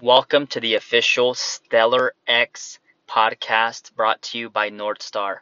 Welcome to the official Stellar X podcast brought to you by Northstar.